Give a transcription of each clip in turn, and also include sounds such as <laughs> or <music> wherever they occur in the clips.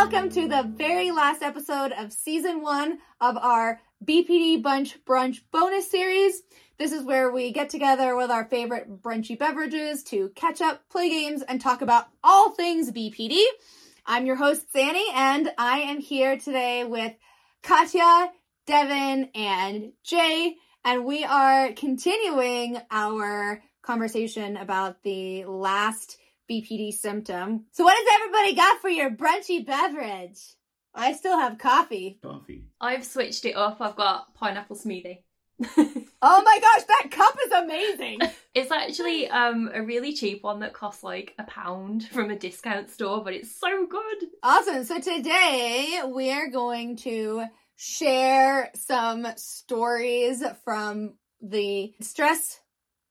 welcome to the very last episode of season one of our BPD Bunch Brunch bonus series. This is where we get together with our favorite brunchy beverages to catch up, play games, and talk about all things BPD. I'm your host, Xannie, and I am here today with Katja, Devon, and Jay, and we are continuing our conversation about the last BPD symptom. So, what has everybody got for your brunchy beverage? I still have coffee. Coffee. I've switched it up. I've got pineapple smoothie. <laughs> Oh my gosh, that cup is amazing. <laughs> It's actually um a really cheap one that costs like a pound from a discount store, but it's so good. Awesome. So today we are going to share some stories from the stress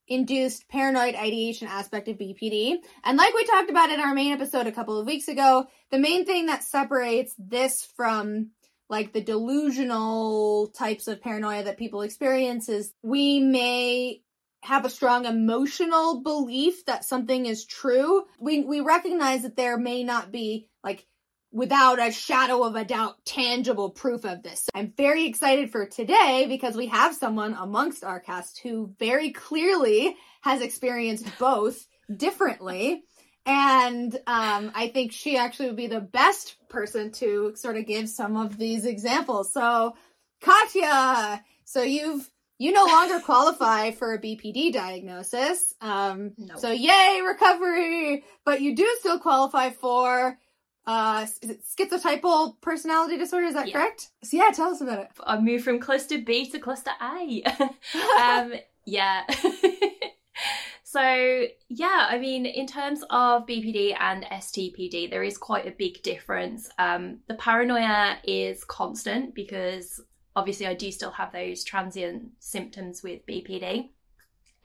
induced paranoid ideation aspect of BPD. And like we talked about in our main episode a couple of weeks ago, the main thing that separates this from like the delusional types of paranoia that people experience is we may have a strong emotional belief that something is true. We we recognize that there may not be like without a shadow of a doubt tangible proof of this. So I'm very excited for today because we have someone amongst our cast who very clearly has experienced both differently. And um, I think she actually would be the best person to sort of give some of these examples. So, Katja, so you've you no longer qualify for a BPD diagnosis. Um, No. So yay, recovery! But you do still qualify for uh, is it schizotypal personality disorder? Is that Yeah. correct? So yeah, tell us about it. I moved from cluster B to cluster A. <laughs> <laughs> um, yeah. <laughs> so, yeah, I mean, in terms of BPD and STPD, there is quite a big difference. Um, the paranoia is constant because obviously I do still have those transient symptoms with BPD.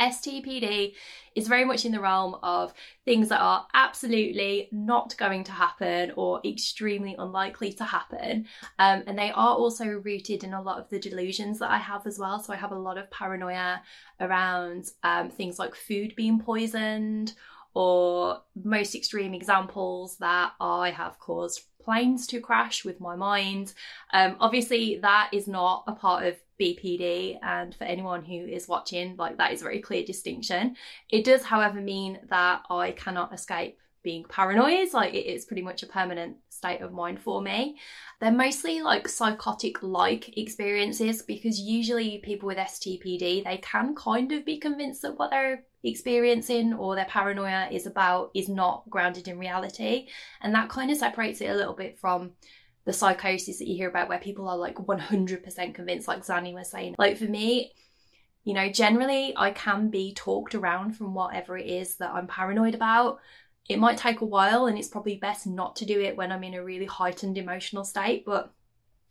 STPD is very much in the realm of things that are absolutely not going to happen or extremely unlikely to happen. Um, and they are also rooted in a lot of the delusions that I have as well. So I have a lot of paranoia around um, things like food being poisoned, or most extreme examples that I have caused planes to crash with my mind. Um, obviously, that is not a part of BPD, and for anyone who is watching, like that is a very clear distinction. It does, however, mean that I cannot escape being paranoid. Like it is pretty much a permanent state of mind for me. They're mostly like psychotic like experiences because usually people with STPD they can kind of be convinced that what they're experiencing or their paranoia is about is not grounded in reality. And that kind of separates it a little bit from the psychosis that you hear about where people are like 100% convinced, like Xannie was saying. Like for me, you know, generally I can be talked around from whatever it is that I'm paranoid about. It might take a while and it's probably best not to do it when I'm in a really heightened emotional state, but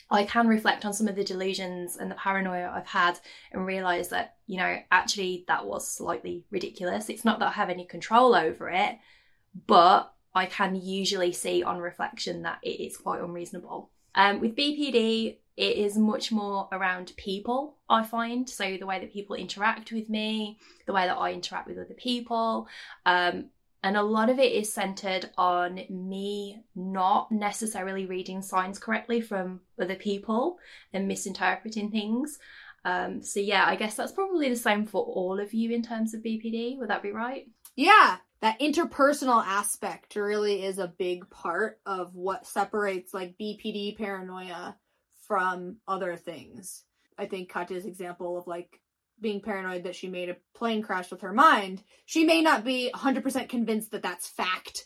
I can reflect on some of the delusions and the paranoia I've had and realize that, you know, actually that was slightly ridiculous. It's not that I have any control over it, but I can usually see on reflection that it is quite unreasonable. Um, with BPD, it is much more around people, I find. So the way that people interact with me, the way that I interact with other people. Um, and a lot of it is centered on me not necessarily reading signs correctly from other people and misinterpreting things. Um, so, yeah, I guess that's probably the same for all of you in terms of BPD. Would that be right? Yeah, that interpersonal aspect really is a big part of what separates like BPD paranoia from other things. I think Katja's example of like being paranoid that she made a plane crash with her mind, she may not be 100% convinced that that's fact,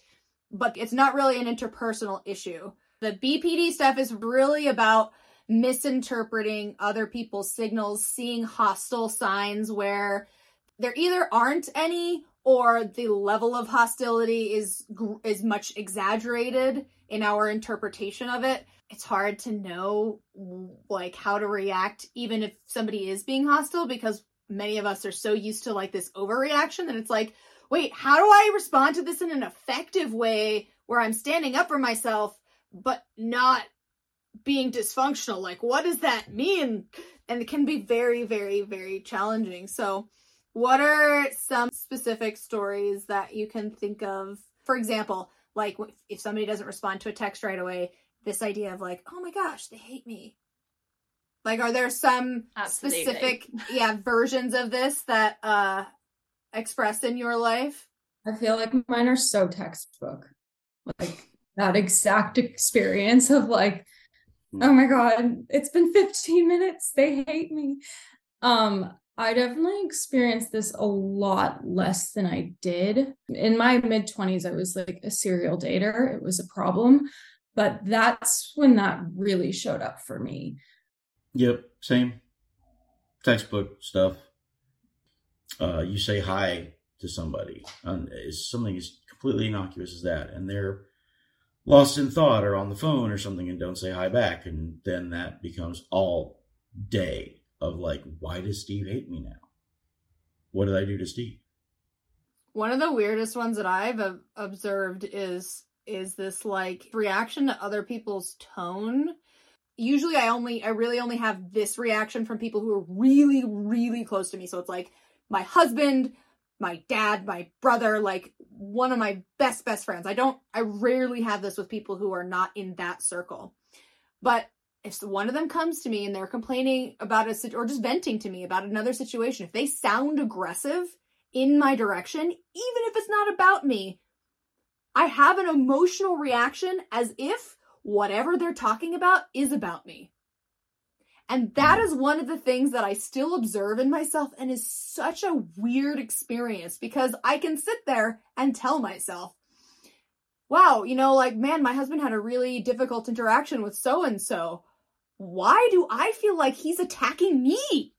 but it's not really an interpersonal issue. The BPD stuff is really about misinterpreting other people's signals, seeing hostile signs where there either aren't any or the level of hostility is is much exaggerated in our interpretation of it it's hard to know like how to react even if somebody is being hostile because many of us are so used to like this overreaction that it's like wait how do i respond to this in an effective way where i'm standing up for myself but not being dysfunctional? Like what does that mean? And it can be very very very challenging. So what are some specific stories that you can think of? For example, like if somebody doesn't respond to a text right away this idea of like oh my gosh they hate me like are there some Absolutely. specific yeah versions of this that uh expressed in your life i feel like mine are so textbook like that exact experience of like hmm. oh my god it's been 15 minutes they hate me um I definitely experienced this a lot less than I did. In my mid 20s, I was like a serial dater. It was a problem. But that's when that really showed up for me. Yep, same. Textbook stuff. Uh, you say hi to somebody, and it's something as completely innocuous as that, and they're lost in thought or on the phone or something and don't say hi back, and then that becomes all day of like, why does Steve hate me now? What did I do to Steve? One of the weirdest ones that I've observed is is this like reaction to other people's tone. Usually I only I really only have this reaction from people who are really really close to me. So it's like my husband, my dad, my brother, like one of my best best friends. I don't I rarely have this with people who are not in that circle. But if one of them comes to me and they're complaining about a or just venting to me about another situation, if they sound aggressive in my direction, even if it's not about me, I have an emotional reaction as if whatever they're talking about is about me. And that mm. is one of the things that I still observe in myself and is such a weird experience because I can sit there and tell myself, wow, you know, like, man, my husband had a really difficult interaction with so and so why do I feel like he's attacking me?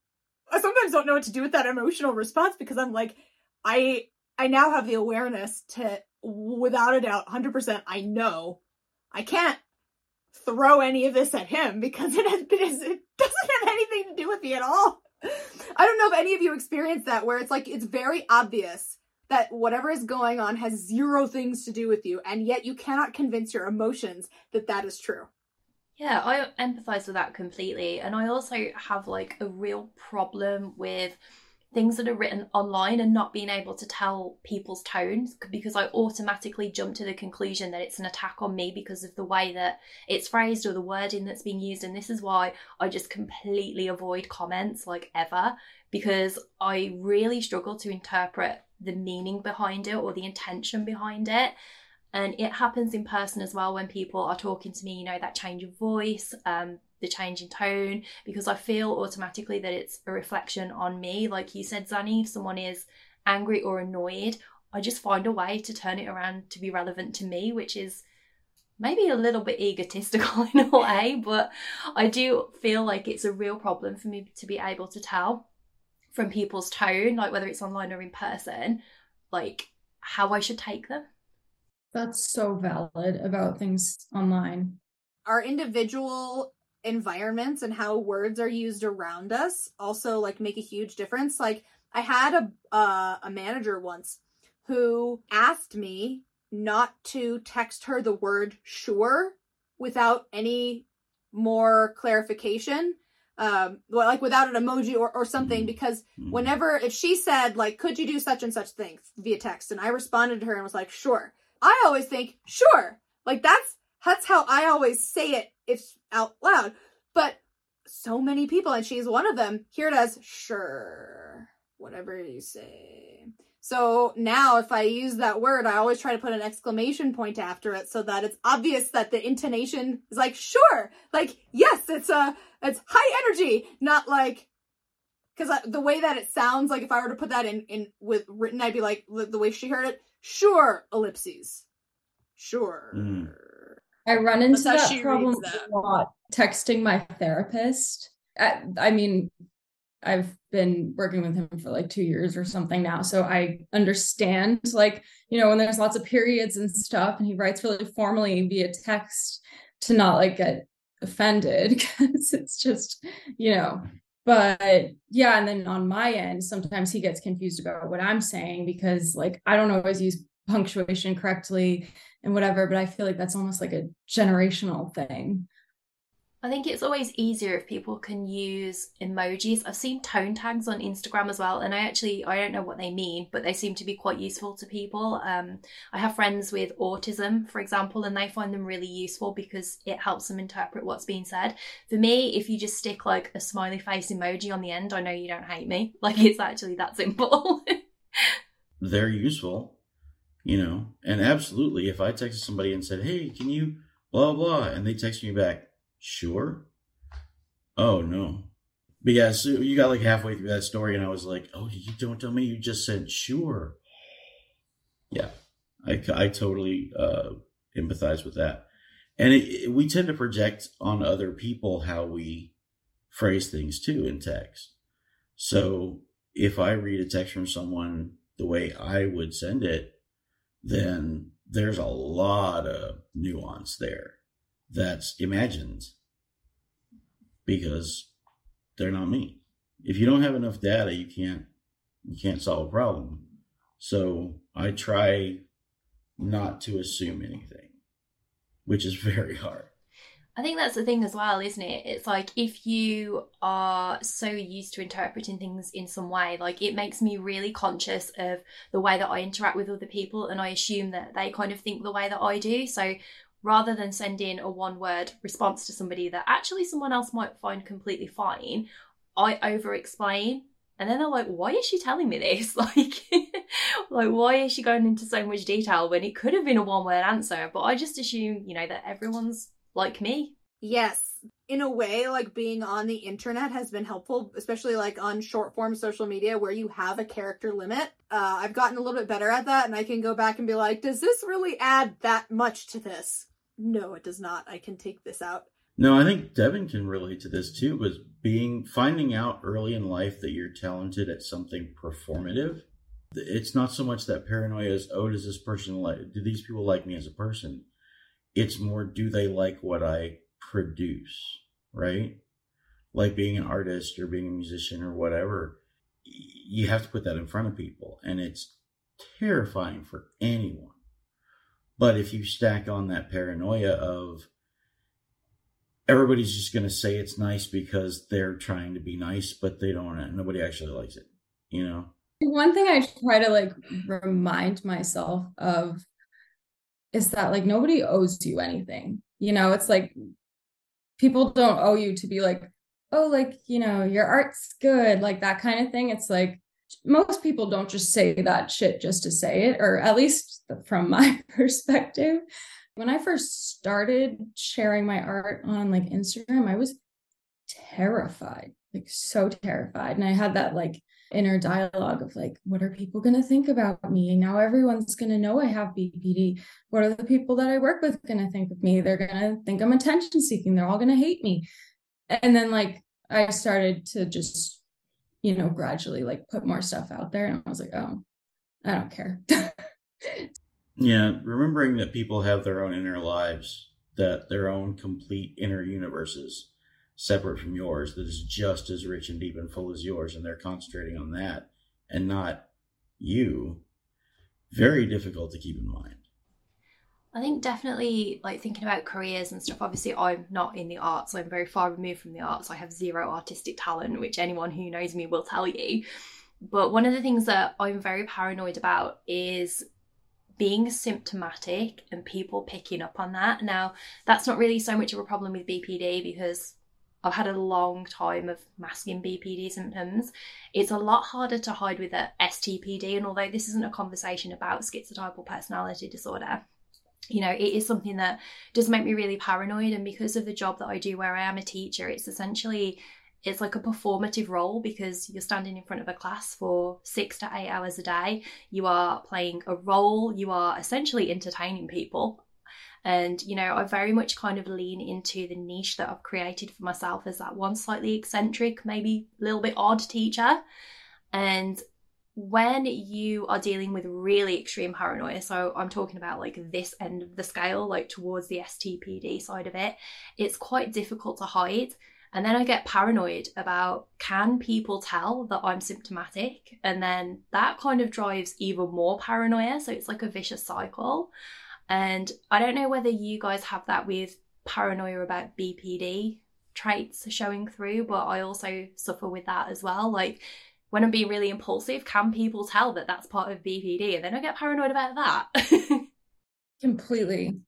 I sometimes don't know what to do with that emotional response because I'm like, I I now have the awareness to without a doubt, 100% I know I can't throw any of this at him because it has it doesn't have anything to do with me at all. I don't know if any of you experienced that where it's like it's very obvious that whatever is going on has zero things to do with you and yet you cannot convince your emotions that that is true. Yeah, I empathize with that completely. And I also have like a real problem with things that are written online and not being able to tell people's tones because I automatically jump to the conclusion that it's an attack on me because of the way that it's phrased or the wording that's being used. And this is why I just completely avoid comments like ever because I really struggle to interpret the meaning behind it or the intention behind it and it happens in person as well when people are talking to me you know that change of voice um, the change in tone because i feel automatically that it's a reflection on me. Like you said Xannie if someone is angry or annoyed i just find a way to turn it around to be relevant to me which is maybe a little bit egotistical <laughs> in a way but i do feel like it's a real problem for me to be able to tell from people's tone like whether it's online or in person like how i should take them. That's so valid about things online. Our individual environments and how words are used around us also like make a huge difference. Like I had a uh, a manager once who asked me not to text her the word sure without any more clarification um like without an emoji or, or something mm-hmm. because mm-hmm. whenever if she said like could you do such and such thing via text and i responded to her and was like sure I always think, sure. Like that's that's how I always say it it's out loud. But so many people, and she's one of them, hear it as sure. Whatever you say. So now if I use that word, I always try to put an exclamation point after it so that it's obvious that the intonation is like, sure, like, yes, it's a, uh, it's high energy, not like, because the way that it sounds, like if I were to put that in, in with written, I'd be like, the way she heard it, Sure, ellipses. Sure. Mm. I run into that problem a lot texting my therapist. I, I mean, I've been working with him for like two years or something now. So I understand, like, you know, when there's lots of periods and stuff, and he writes really formally via text to not like get offended <laughs> because it's just, you know, but yeah and then on my end sometimes he gets confused about what i'm saying because like i don't always use punctuation correctly and whatever but i feel like that's almost like a generational thing I think it's always easier if people can use emojis. I've seen tone tags on Instagram as well, and I actually I don't know what they mean, but they seem to be quite useful to people. Um, I have friends with autism, for example, and they find them really useful because it helps them interpret what's being said. For me, if you just stick like a smiley face emoji on the end, I know you don't hate me. <laughs> Like it's actually that simple. <laughs> They're useful, you know, and absolutely. If I texted somebody and said, "Hey, can you blah blah," and they text me back Sure. Oh no. But yeah, so you got like halfway through that story, and I was like, "Oh, you don't tell me you just said sure." Yeah, I I totally uh, empathize with that, and it, it, we tend to project on other people how we phrase things too in text. So if I read a text from someone the way I would send it, then there's a lot of nuance there that's imagined because they're not me. If you don't have enough data, you can't you can't solve a problem. So I try not to assume anything, which is <laughs> very hard. I think that's the thing as well, isn't it? It's like if you are so used to interpreting things in some way, like it makes me really conscious of the way that I interact with other people and I assume that they kind of think the way that I do. So rather than sending a one word response to somebody that actually someone else might find completely fine, I over explain. And then they're like, why is she telling me this? <laughs> Like, like, why is she going into so much detail when it could have been a one word answer? But I just assume, you know, that everyone's like me. Yes. In a way, like being on the internet has been helpful, especially like on short form social media where you have a character limit. Uh, I've gotten a little bit better at that and I can go back and be like, does this really add that much to this? no, it does not. I can take this out. No, I think Devon can relate to this too, was being finding out early in life that you're talented at something performative. It's not so much that paranoia is, oh, does this person like do these people like me as a person? It's more do they like what I produce, right? Like being an artist or being a musician or whatever. You have to put that in front of people. And it's terrifying for anyone but if you stack on that paranoia of everybody's just going to say it's nice because they're trying to be nice, but they don't, nobody actually likes it, you know? One thing I try to like remind myself of is that like nobody owes you anything. You know, it's like people don't owe you to be like, oh, like, you know, your art's good, like that kind of thing. It's like, most people don't just say that shit just to say it, or at least from <laughs> my perspective. When I first started sharing my art on like Instagram, I was terrified, like so terrified. And I had that like inner dialogue of like, what are people going to think about me? And now everyone's going to know I have BPD. What are the people that I work with going to think of me? They're going to think I'm attention seeking. They're all going to hate me. And then like I started to just you know, gradually like put more stuff out there. And I was like, oh, I don't care. <laughs> yeah, remembering that people have their own inner lives, that their own complete inner universes separate from yours, that is just as rich and deep and full as yours, and they're concentrating on that and not you. Very difficult to keep in mind. I think definitely like thinking about careers and stuff. Obviously, I'm not in the arts, I'm very far removed from the arts. I have zero artistic talent, which anyone who knows me will tell you. But one of the things that I'm very paranoid about is being symptomatic and people picking up on that. Now, that's not really so much of a problem with BPD because I've had a long time of masking BPD symptoms. It's a lot harder to hide with a STPD, and although this isn't a conversation about schizotypal personality disorder, you know, it is something that does make me really paranoid. And because of the job that I do where I am a teacher, it's essentially it's like a performative role because you're standing in front of a class for six to eight hours a day. You are playing a role, you are essentially entertaining people. And, you know, I very much kind of lean into the niche that I've created for myself as that one slightly eccentric, maybe a little bit odd teacher. And when you are dealing with really extreme paranoia, so I'm talking about like this end of the scale, like towards the STPD side of it, it's quite difficult to hide. And then I get paranoid about can people tell that I'm symptomatic? And then that kind of drives even more paranoia. So it's like a vicious cycle. And I don't know whether you guys have that with paranoia about BPD traits showing through, but I also suffer with that as well. Like when I'm being really impulsive, can people tell that that's part of BPD and then I get paranoid about that? <laughs> Completely.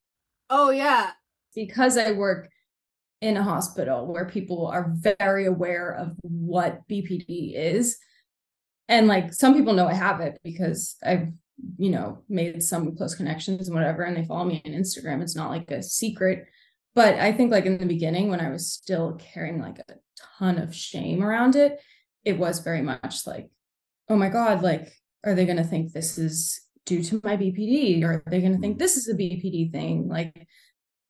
Oh, yeah. Because I work in a hospital where people are very aware of what BPD is. And like some people know I have it because I've, you know, made some close connections and whatever, and they follow me on Instagram. It's not like a secret. But I think like in the beginning when I was still carrying like a ton of shame around it, it was very much like, oh my God, like, are they going to think this is due to my BPD? Or are they going to think mm-hmm. this is a BPD thing? Like,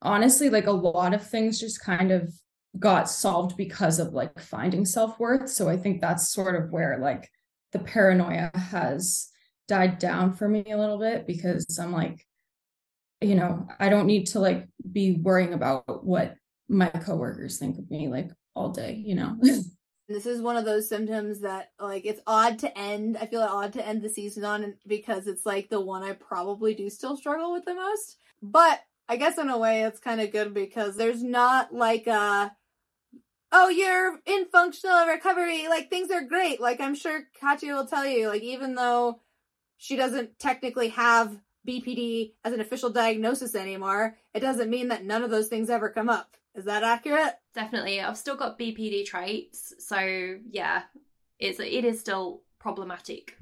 honestly, like a lot of things just kind of got solved because of like finding self worth. So I think that's sort of where like the paranoia has died down for me a little bit because I'm like, you know, I don't need to like be worrying about what my coworkers think of me like all day, you know. <laughs> this is one of those symptoms that like it's odd to end i feel like odd to end the season on because it's like the one i probably do still struggle with the most but i guess in a way it's kind of good because there's not like a oh you're in functional recovery like things are great like i'm sure Katja will tell you like even though she doesn't technically have bpd as an official diagnosis anymore it doesn't mean that none of those things ever come up is that accurate? Definitely. I've still got BPD traits, so yeah, it's it is still problematic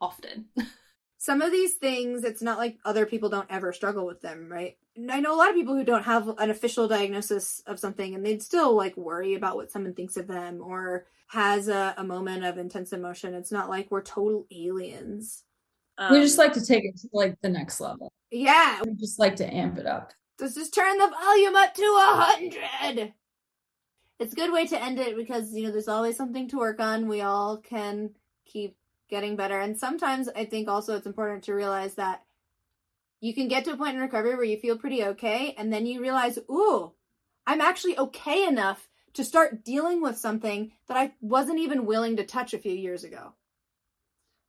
often. <laughs> Some of these things, it's not like other people don't ever struggle with them, right? I know a lot of people who don't have an official diagnosis of something and they'd still like worry about what someone thinks of them or has a, a moment of intense emotion. It's not like we're total aliens. Um, we just like to take it to like the next level. Yeah. We just like to amp it up. Let's just turn the volume up to a hundred. It's a good way to end it because you know there's always something to work on. We all can keep getting better, and sometimes I think also it's important to realize that you can get to a point in recovery where you feel pretty okay, and then you realize, ooh, I'm actually okay enough to start dealing with something that I wasn't even willing to touch a few years ago.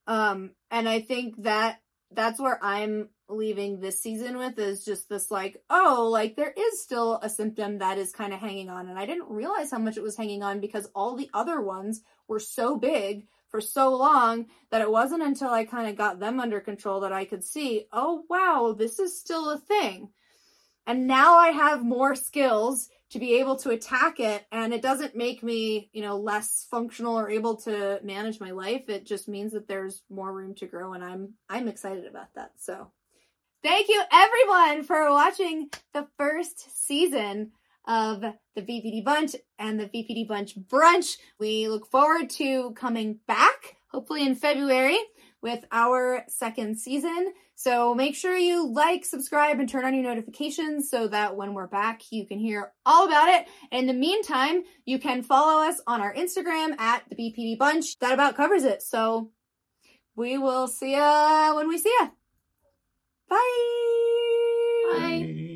Um, and I think that that's where I'm leaving this season with is just this like, oh, like there is still a symptom that is kind of hanging on. And I didn't realize how much it was hanging on because all the other ones were so big for so long that it wasn't until I kind of got them under control that I could see, oh, wow, this is still a thing. And now I have more skills to be able to attack it and it doesn't make me you know less functional or able to manage my life it just means that there's more room to grow and i'm i'm excited about that so thank you everyone for watching the first season of the BPD Bunch and the BPD Bunch Brunch. We look forward to coming back, hopefully in February, with our second season. So make sure you like, subscribe, and turn on your notifications so that when we're back, you can hear all about it. In the meantime, you can follow us on our Instagram at the BPD Bunch. That about covers it. So we will see ya when we see ya. Bye. Bye.